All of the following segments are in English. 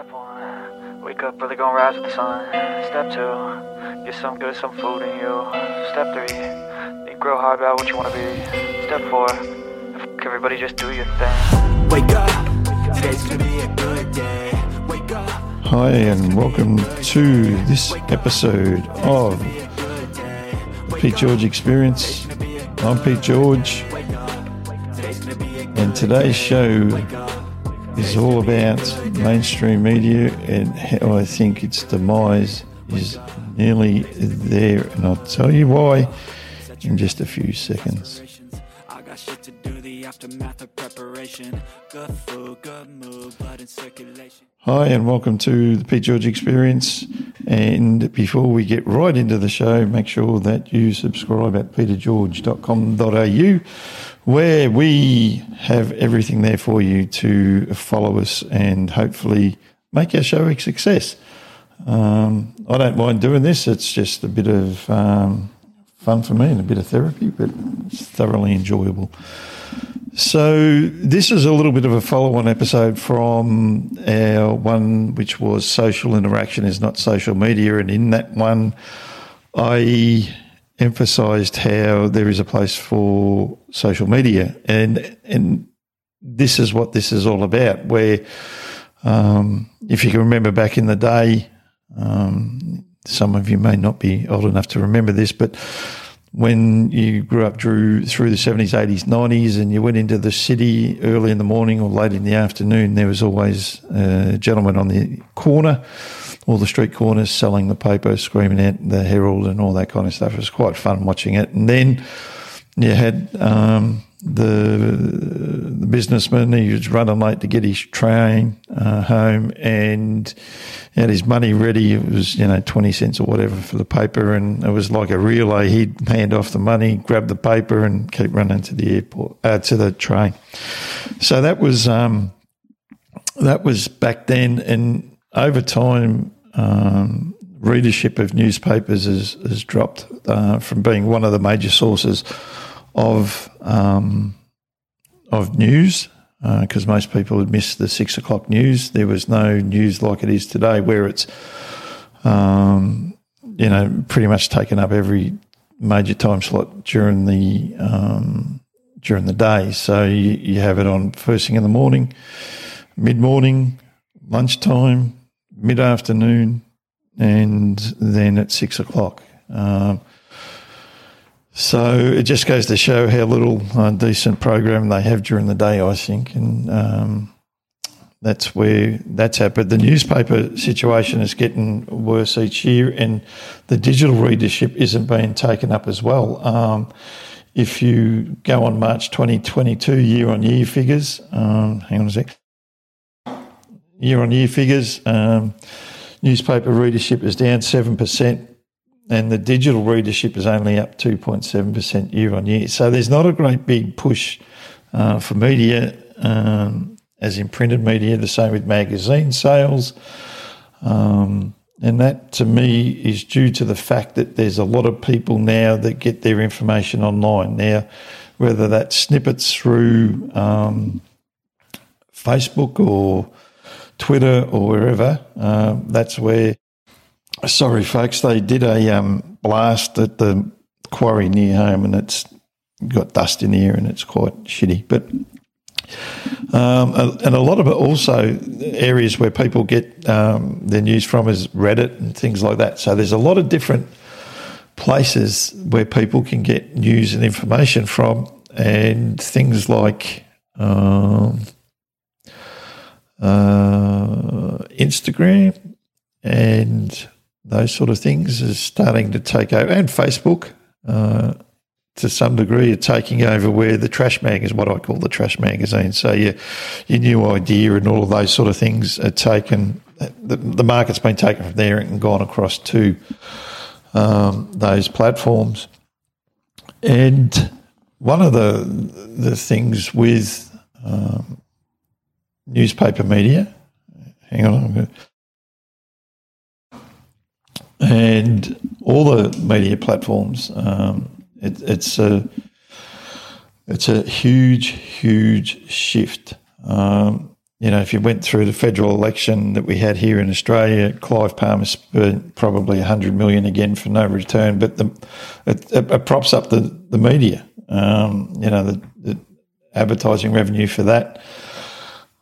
Step one, wake up early, gonna rise with the sun. Step two, get some good, some food in you. Step three, think grow hard about what you wanna be. Step four, fuck everybody, just do your thing. Wake up, today's gonna be a good day. Wake up. Hi, and welcome to this episode of the Pete George Experience. I'm Pete George, and today's show is all about mainstream media and how I think its demise is nearly there. And I'll tell you why in just a few seconds. Aftermath of preparation. Good food, good mood, blood in circulation. Hi, and welcome to the Pete George Experience. And before we get right into the show, make sure that you subscribe at petergeorge.com.au, where we have everything there for you to follow us and hopefully make our show a success. Um, I don't mind doing this, it's just a bit of um, fun for me and a bit of therapy, but it's thoroughly enjoyable. So this is a little bit of a follow-on episode from our one, which was social interaction is not social media, and in that one, I emphasised how there is a place for social media, and and this is what this is all about. Where, um, if you can remember back in the day, um, some of you may not be old enough to remember this, but when you grew up through through the 70s, 80s, 90s, and you went into the city early in the morning or late in the afternoon, there was always a gentleman on the corner or the street corners selling the paper, screaming out the Herald and all that kind of stuff. It was quite fun watching it. And then you had um, the the businessman. He was running late to get his train uh, home, and had his money ready. It was you know twenty cents or whatever for the paper, and it was like a relay. He'd hand off the money, grab the paper, and keep running to the airport uh, to the train. So that was um, that was back then, and over time. Um, readership of newspapers has, has dropped uh, from being one of the major sources of um, of news because most people would miss the six o'clock news. There was no news like it is today, where it's um, you know pretty much taken up every major time slot during the um, during the day. So you, you have it on first thing in the morning, mid morning, lunchtime, mid afternoon, and then at six o'clock. Um, so it just goes to show how little uh, decent program they have during the day, I think, and um, that's where that's at. But the newspaper situation is getting worse each year, and the digital readership isn't being taken up as well. Um, if you go on March 2022 year on year figures, um, hang on a sec, year on year figures, um, newspaper readership is down 7% and the digital readership is only up 2.7% year on year. So there's not a great big push uh, for media, um, as in printed media, the same with magazine sales. Um, and that to me is due to the fact that there's a lot of people now that get their information online. Now, whether that's snippets through um, Facebook or Twitter or wherever, uh, that's where Sorry, folks. They did a um, blast at the quarry near home, and it's got dust in here, and it's quite shitty. But um, and a lot of it also areas where people get um, their news from is Reddit and things like that. So there's a lot of different places where people can get news and information from, and things like um, uh, Instagram and those sort of things is starting to take over, and Facebook uh, to some degree are taking over where the trash mag is what I call the trash magazine. So your your new idea and all of those sort of things are taken. The, the market's been taken from there and gone across to um, those platforms. And one of the the things with um, newspaper media, hang on, I'm going to and all the media platforms. Um, it, it's a it's a huge, huge shift. Um, you know, if you went through the federal election that we had here in Australia, Clive Palmer spent probably 100 million again for no return, but the, it, it props up the, the media, um, you know, the, the, advertising revenue for that.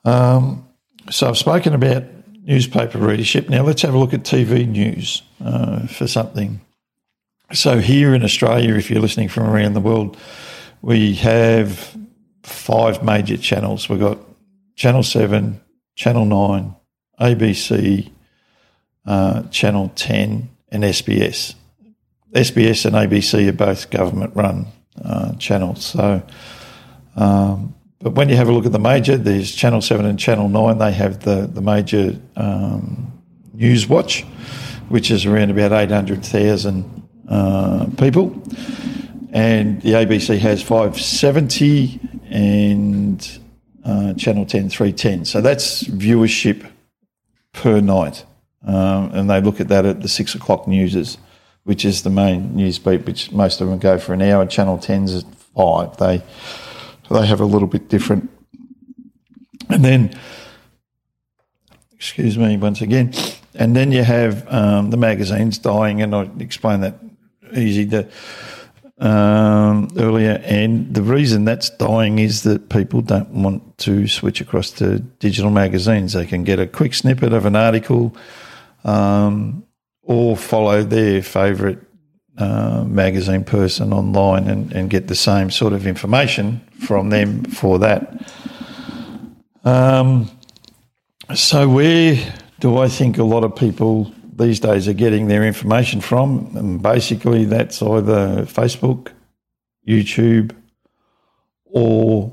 Um, so I've spoken about newspaper readership. Now let's have a look at TV news uh, for something. So here in Australia, if you're listening from around the world, we have five major channels. We've got Channel 7, Channel 9, ABC, uh, Channel 10, and SBS. SBS and ABC are both government run uh, channels. So, um, but when you have a look at the major, there's Channel 7 and Channel 9, they have the, the major um, News Watch, which is around about 800,000 uh, people. And the ABC has 570 and uh, Channel 10 310. So that's viewership per night. Um, and they look at that at the six o'clock newses, which is the main news beat, which most of them go for an hour. Channel 10's at five. They, they have a little bit different. And then, excuse me once again, and then you have um, the magazines dying, and I explained that easy to um, earlier, and the reason that's dying is that people don't want to switch across to digital magazines. They can get a quick snippet of an article um, or follow their favourite uh, magazine person online and, and get the same sort of information from them for that. Um, so, where do I think a lot of people these days are getting their information from. And basically, that's either Facebook, YouTube, or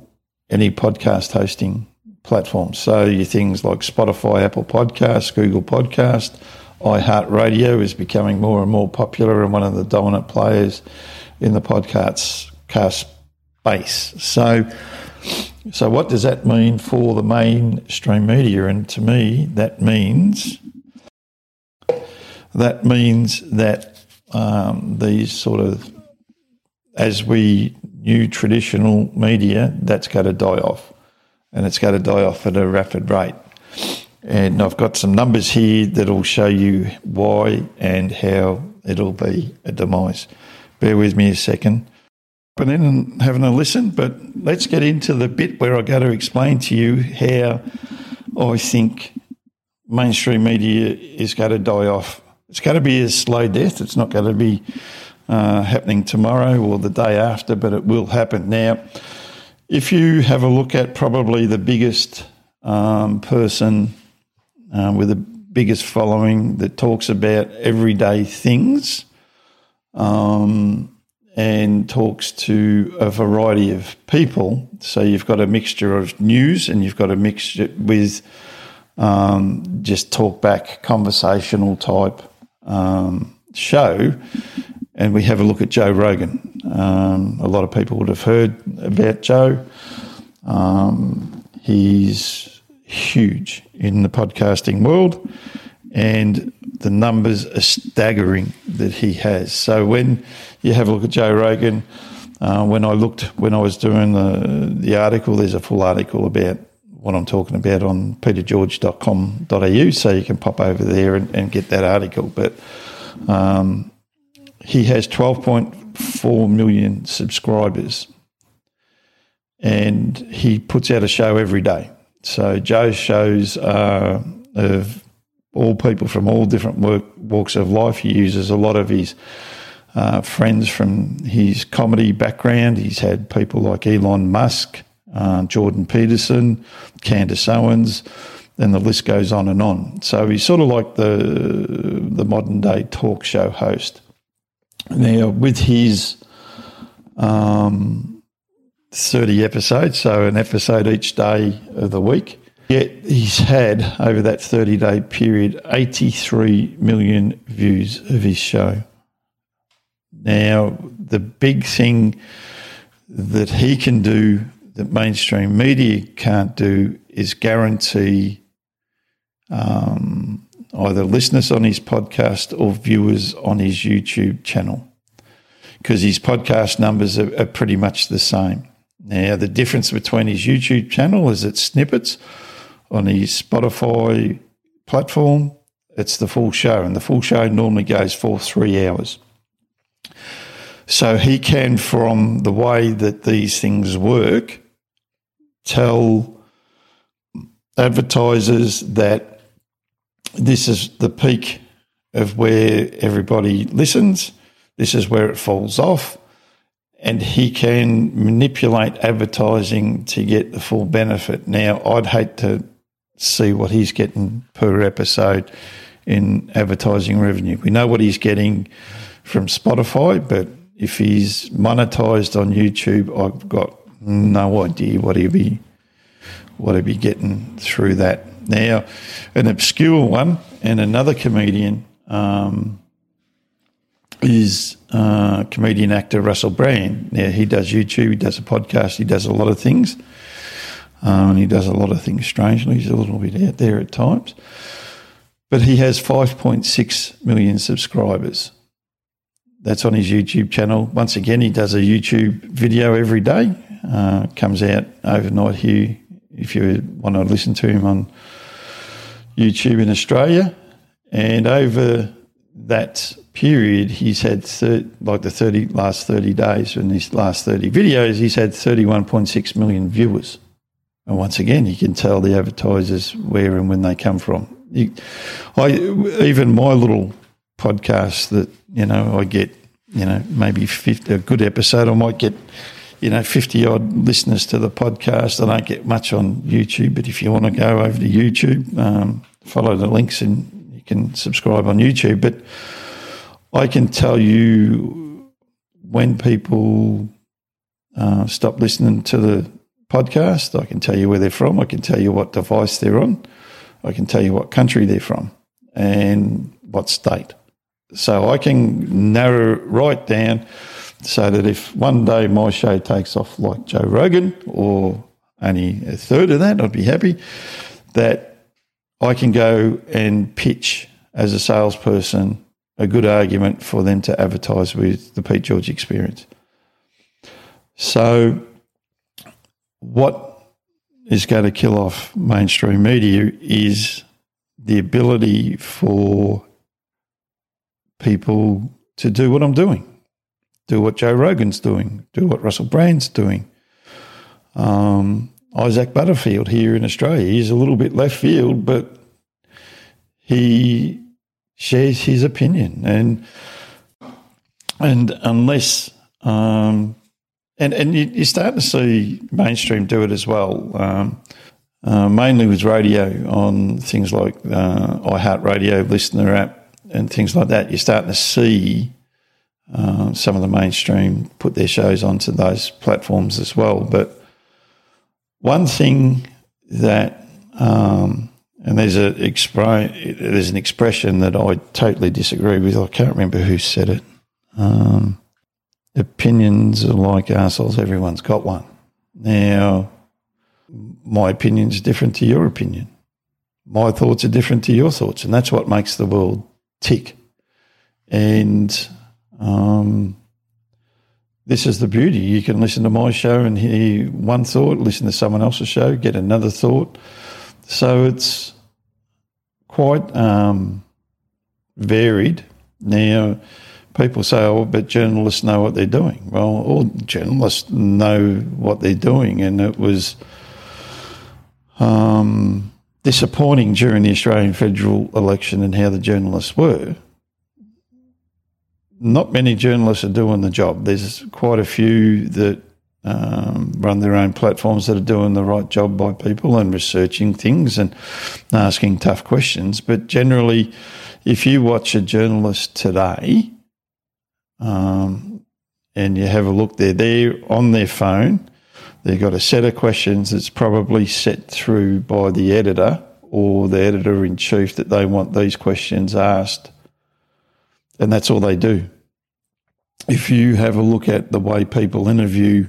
any podcast hosting platforms. So your things like Spotify, Apple Podcasts, Google Podcast, iHeartRadio is becoming more and more popular and one of the dominant players in the podcast cast space. So, so what does that mean for the mainstream media? And to me, that means that means that um, these sort of, as we knew traditional media, that's going to die off. And it's going to die off at a rapid rate. And I've got some numbers here that'll show you why and how it'll be a demise. Bear with me a second. But and having a listen, but let's get into the bit where I go to explain to you how I think mainstream media is going to die off it's going to be a slow death. It's not going to be uh, happening tomorrow or the day after, but it will happen. Now, if you have a look at probably the biggest um, person uh, with the biggest following that talks about everyday things um, and talks to a variety of people, so you've got a mixture of news and you've got a mixture with um, just talk back conversational type um, show, and we have a look at Joe Rogan. Um, a lot of people would have heard about Joe. Um, he's huge in the podcasting world, and the numbers are staggering that he has. So when you have a look at Joe Rogan, uh, when I looked when I was doing the the article, there's a full article about what I'm talking about on petergeorge.com.au, so you can pop over there and, and get that article. But um, he has 12.4 million subscribers, and he puts out a show every day. So Joe's shows are of all people from all different work, walks of life. He uses a lot of his uh, friends from his comedy background. He's had people like Elon Musk, uh, Jordan Peterson, Candace Owens, and the list goes on and on. So he's sort of like the the modern day talk show host. Now with his um, thirty episodes, so an episode each day of the week. Yet he's had over that thirty day period eighty three million views of his show. Now the big thing that he can do that mainstream media can't do is guarantee um, either listeners on his podcast or viewers on his YouTube channel because his podcast numbers are, are, pretty much the same. Now, the difference between his YouTube channel is it's snippets, on his Spotify platform, it's the full show, and the full show normally goes for three hours. So he can, from the way that these things work, tell advertisers that this is the peak of where everybody listens, this is where it falls off, and he can manipulate advertising to get the full benefit. Now, I'd hate to see what he's getting per episode in advertising revenue. We know what he's getting from Spotify, but if he's monetized on YouTube, I've got no idea what he'll be what he'll be getting through that. Now, an obscure one and another comedian um, is uh, comedian actor Russell Brand. Now he does YouTube, he does a podcast, he does a lot of things, um, and he does a lot of things strangely. He's a little bit out there at times, but he has 5.6 million subscribers. That's on his YouTube channel. Once again, he does a YouTube video every day. Uh, comes out overnight here if you want to listen to him on YouTube in Australia. And over that period, he's had thir- like the thirty last thirty days in these last thirty videos, he's had thirty one point six million viewers. And once again, you can tell the advertisers where and when they come from. You, I even my little podcast that you know I get you know maybe 50, a good episode I might get you know 50 odd listeners to the podcast. I don't get much on YouTube, but if you want to go over to YouTube, um, follow the links and you can subscribe on YouTube. But I can tell you when people uh, stop listening to the podcast. I can tell you where they're from. I can tell you what device they're on. I can tell you what country they're from and what state. So I can narrow right down so that if one day my show takes off like Joe Rogan or only a third of that, I'd be happy that I can go and pitch as a salesperson a good argument for them to advertise with the Pete George experience. So, what is going to kill off mainstream media is the ability for people to do what I'm doing, do what Joe Rogan's doing, do what Russell Brand's doing. Um, Isaac Butterfield here in Australia, he's a little bit left field, but he shares his opinion, and and unless um, and and you, you start to see mainstream do it as well. Um, uh, mainly with radio on things like uh, iHeartRadio, LiSTNR app, and things like that. You're starting to see uh, some of the mainstream put their shows onto those platforms as well. But one thing that um, and there's a expri- there's an expression that I totally disagree with. I can't remember who said it. Um, opinions are like assholes. Everyone's got one. Now, my opinion is different to your opinion. My thoughts are different to your thoughts, and that's what makes the world tick. And um, this is the beauty. You can listen to my show and hear one thought, listen to someone else's show, get another thought. So it's quite um, varied. Now, people say, oh, but journalists know what they're doing. Well, all journalists know what they're doing, and it was um, disappointing during the Australian federal election and how the journalists were. Not many journalists are doing the job. There's quite a few that um, run their own platforms that are doing the right job by people and researching things and asking tough questions. But generally, if you watch a journalist today um, and you have a look, they're on their phone. They've got a set of questions that's probably set through by the editor or the editor in chief that they want these questions asked. And that's all they do. If you have a look at the way people interview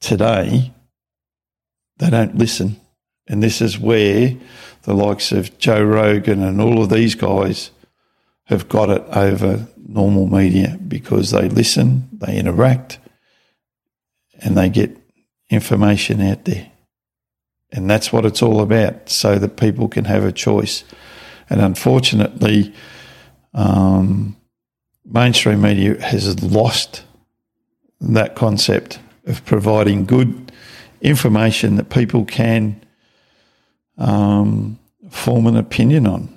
today, they don't listen. And this is where the likes of Joe Rogan and all of these guys have got it over normal media because they listen, they interact, and they get information out there. And that's what it's all about, so that people can have a choice. And unfortunately, um, mainstream media has lost that concept of providing good information that people can um, form an opinion on.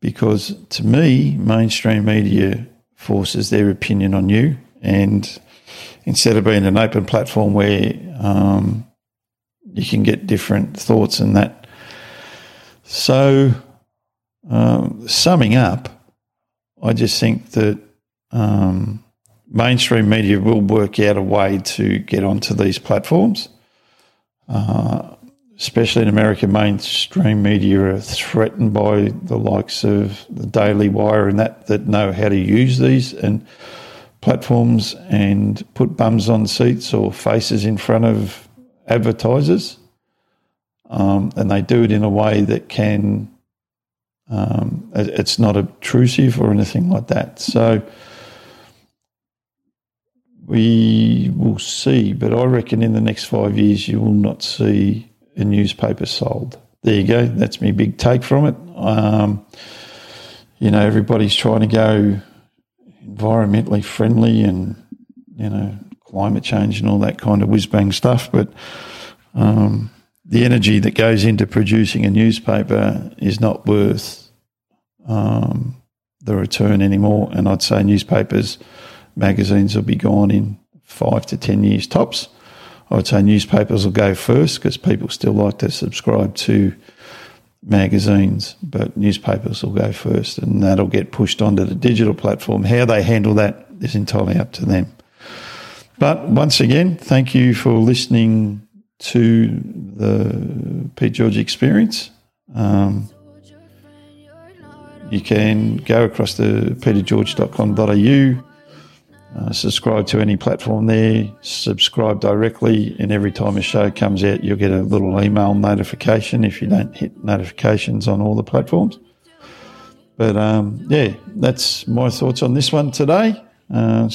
Because to me, mainstream media forces their opinion on you. And instead of being an open platform where um, you can get different thoughts and that. So, um, summing up, I just think that um, mainstream media will work out a way to get onto these platforms. Uh, especially in America, mainstream media are threatened by the likes of the Daily Wire and that that know how to use these and platforms and put bums on seats or faces in front of advertisers. Um, and they do it in a way that can, um, it's not obtrusive or anything like that. So we will see, but I reckon in the next five years you will not see a newspaper sold. There you go. That's my big take from it. Um, you know, everybody's trying to go environmentally friendly and, you know, climate change and all that kind of whiz bang stuff. But um, the energy that goes into producing a newspaper is not worth um, the return anymore. And I'd say newspapers, magazines will be gone in five to 10 years tops. I would say newspapers will go first because people still like to subscribe to magazines, but newspapers will go first and that'll get pushed onto the digital platform. How they handle that is entirely up to them. But once again, thank you for listening to the Pete George experience. Um, you can go across to petergeorge.com.au uh, subscribe to any platform there, subscribe directly, and every time a show comes out, you'll get a little email notification if you don't hit notifications on all the platforms. But um, yeah, that's my thoughts on this one today. Uh,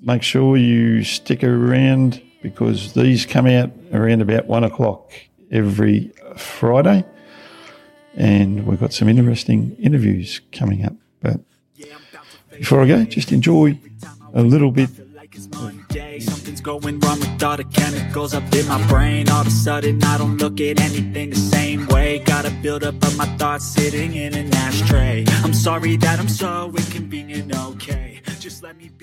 make sure you stick around because these come out around about one o'clock every Friday, and we've got some interesting interviews coming up. But before I go, just enjoy a little bit. Something's going wrong with all the chemicals up in my brain. All of a sudden, I don't look at anything the same way. Gotta build up of my thoughts sitting in an ashtray. I'm sorry that I'm so inconvenient, okay? Just let me be.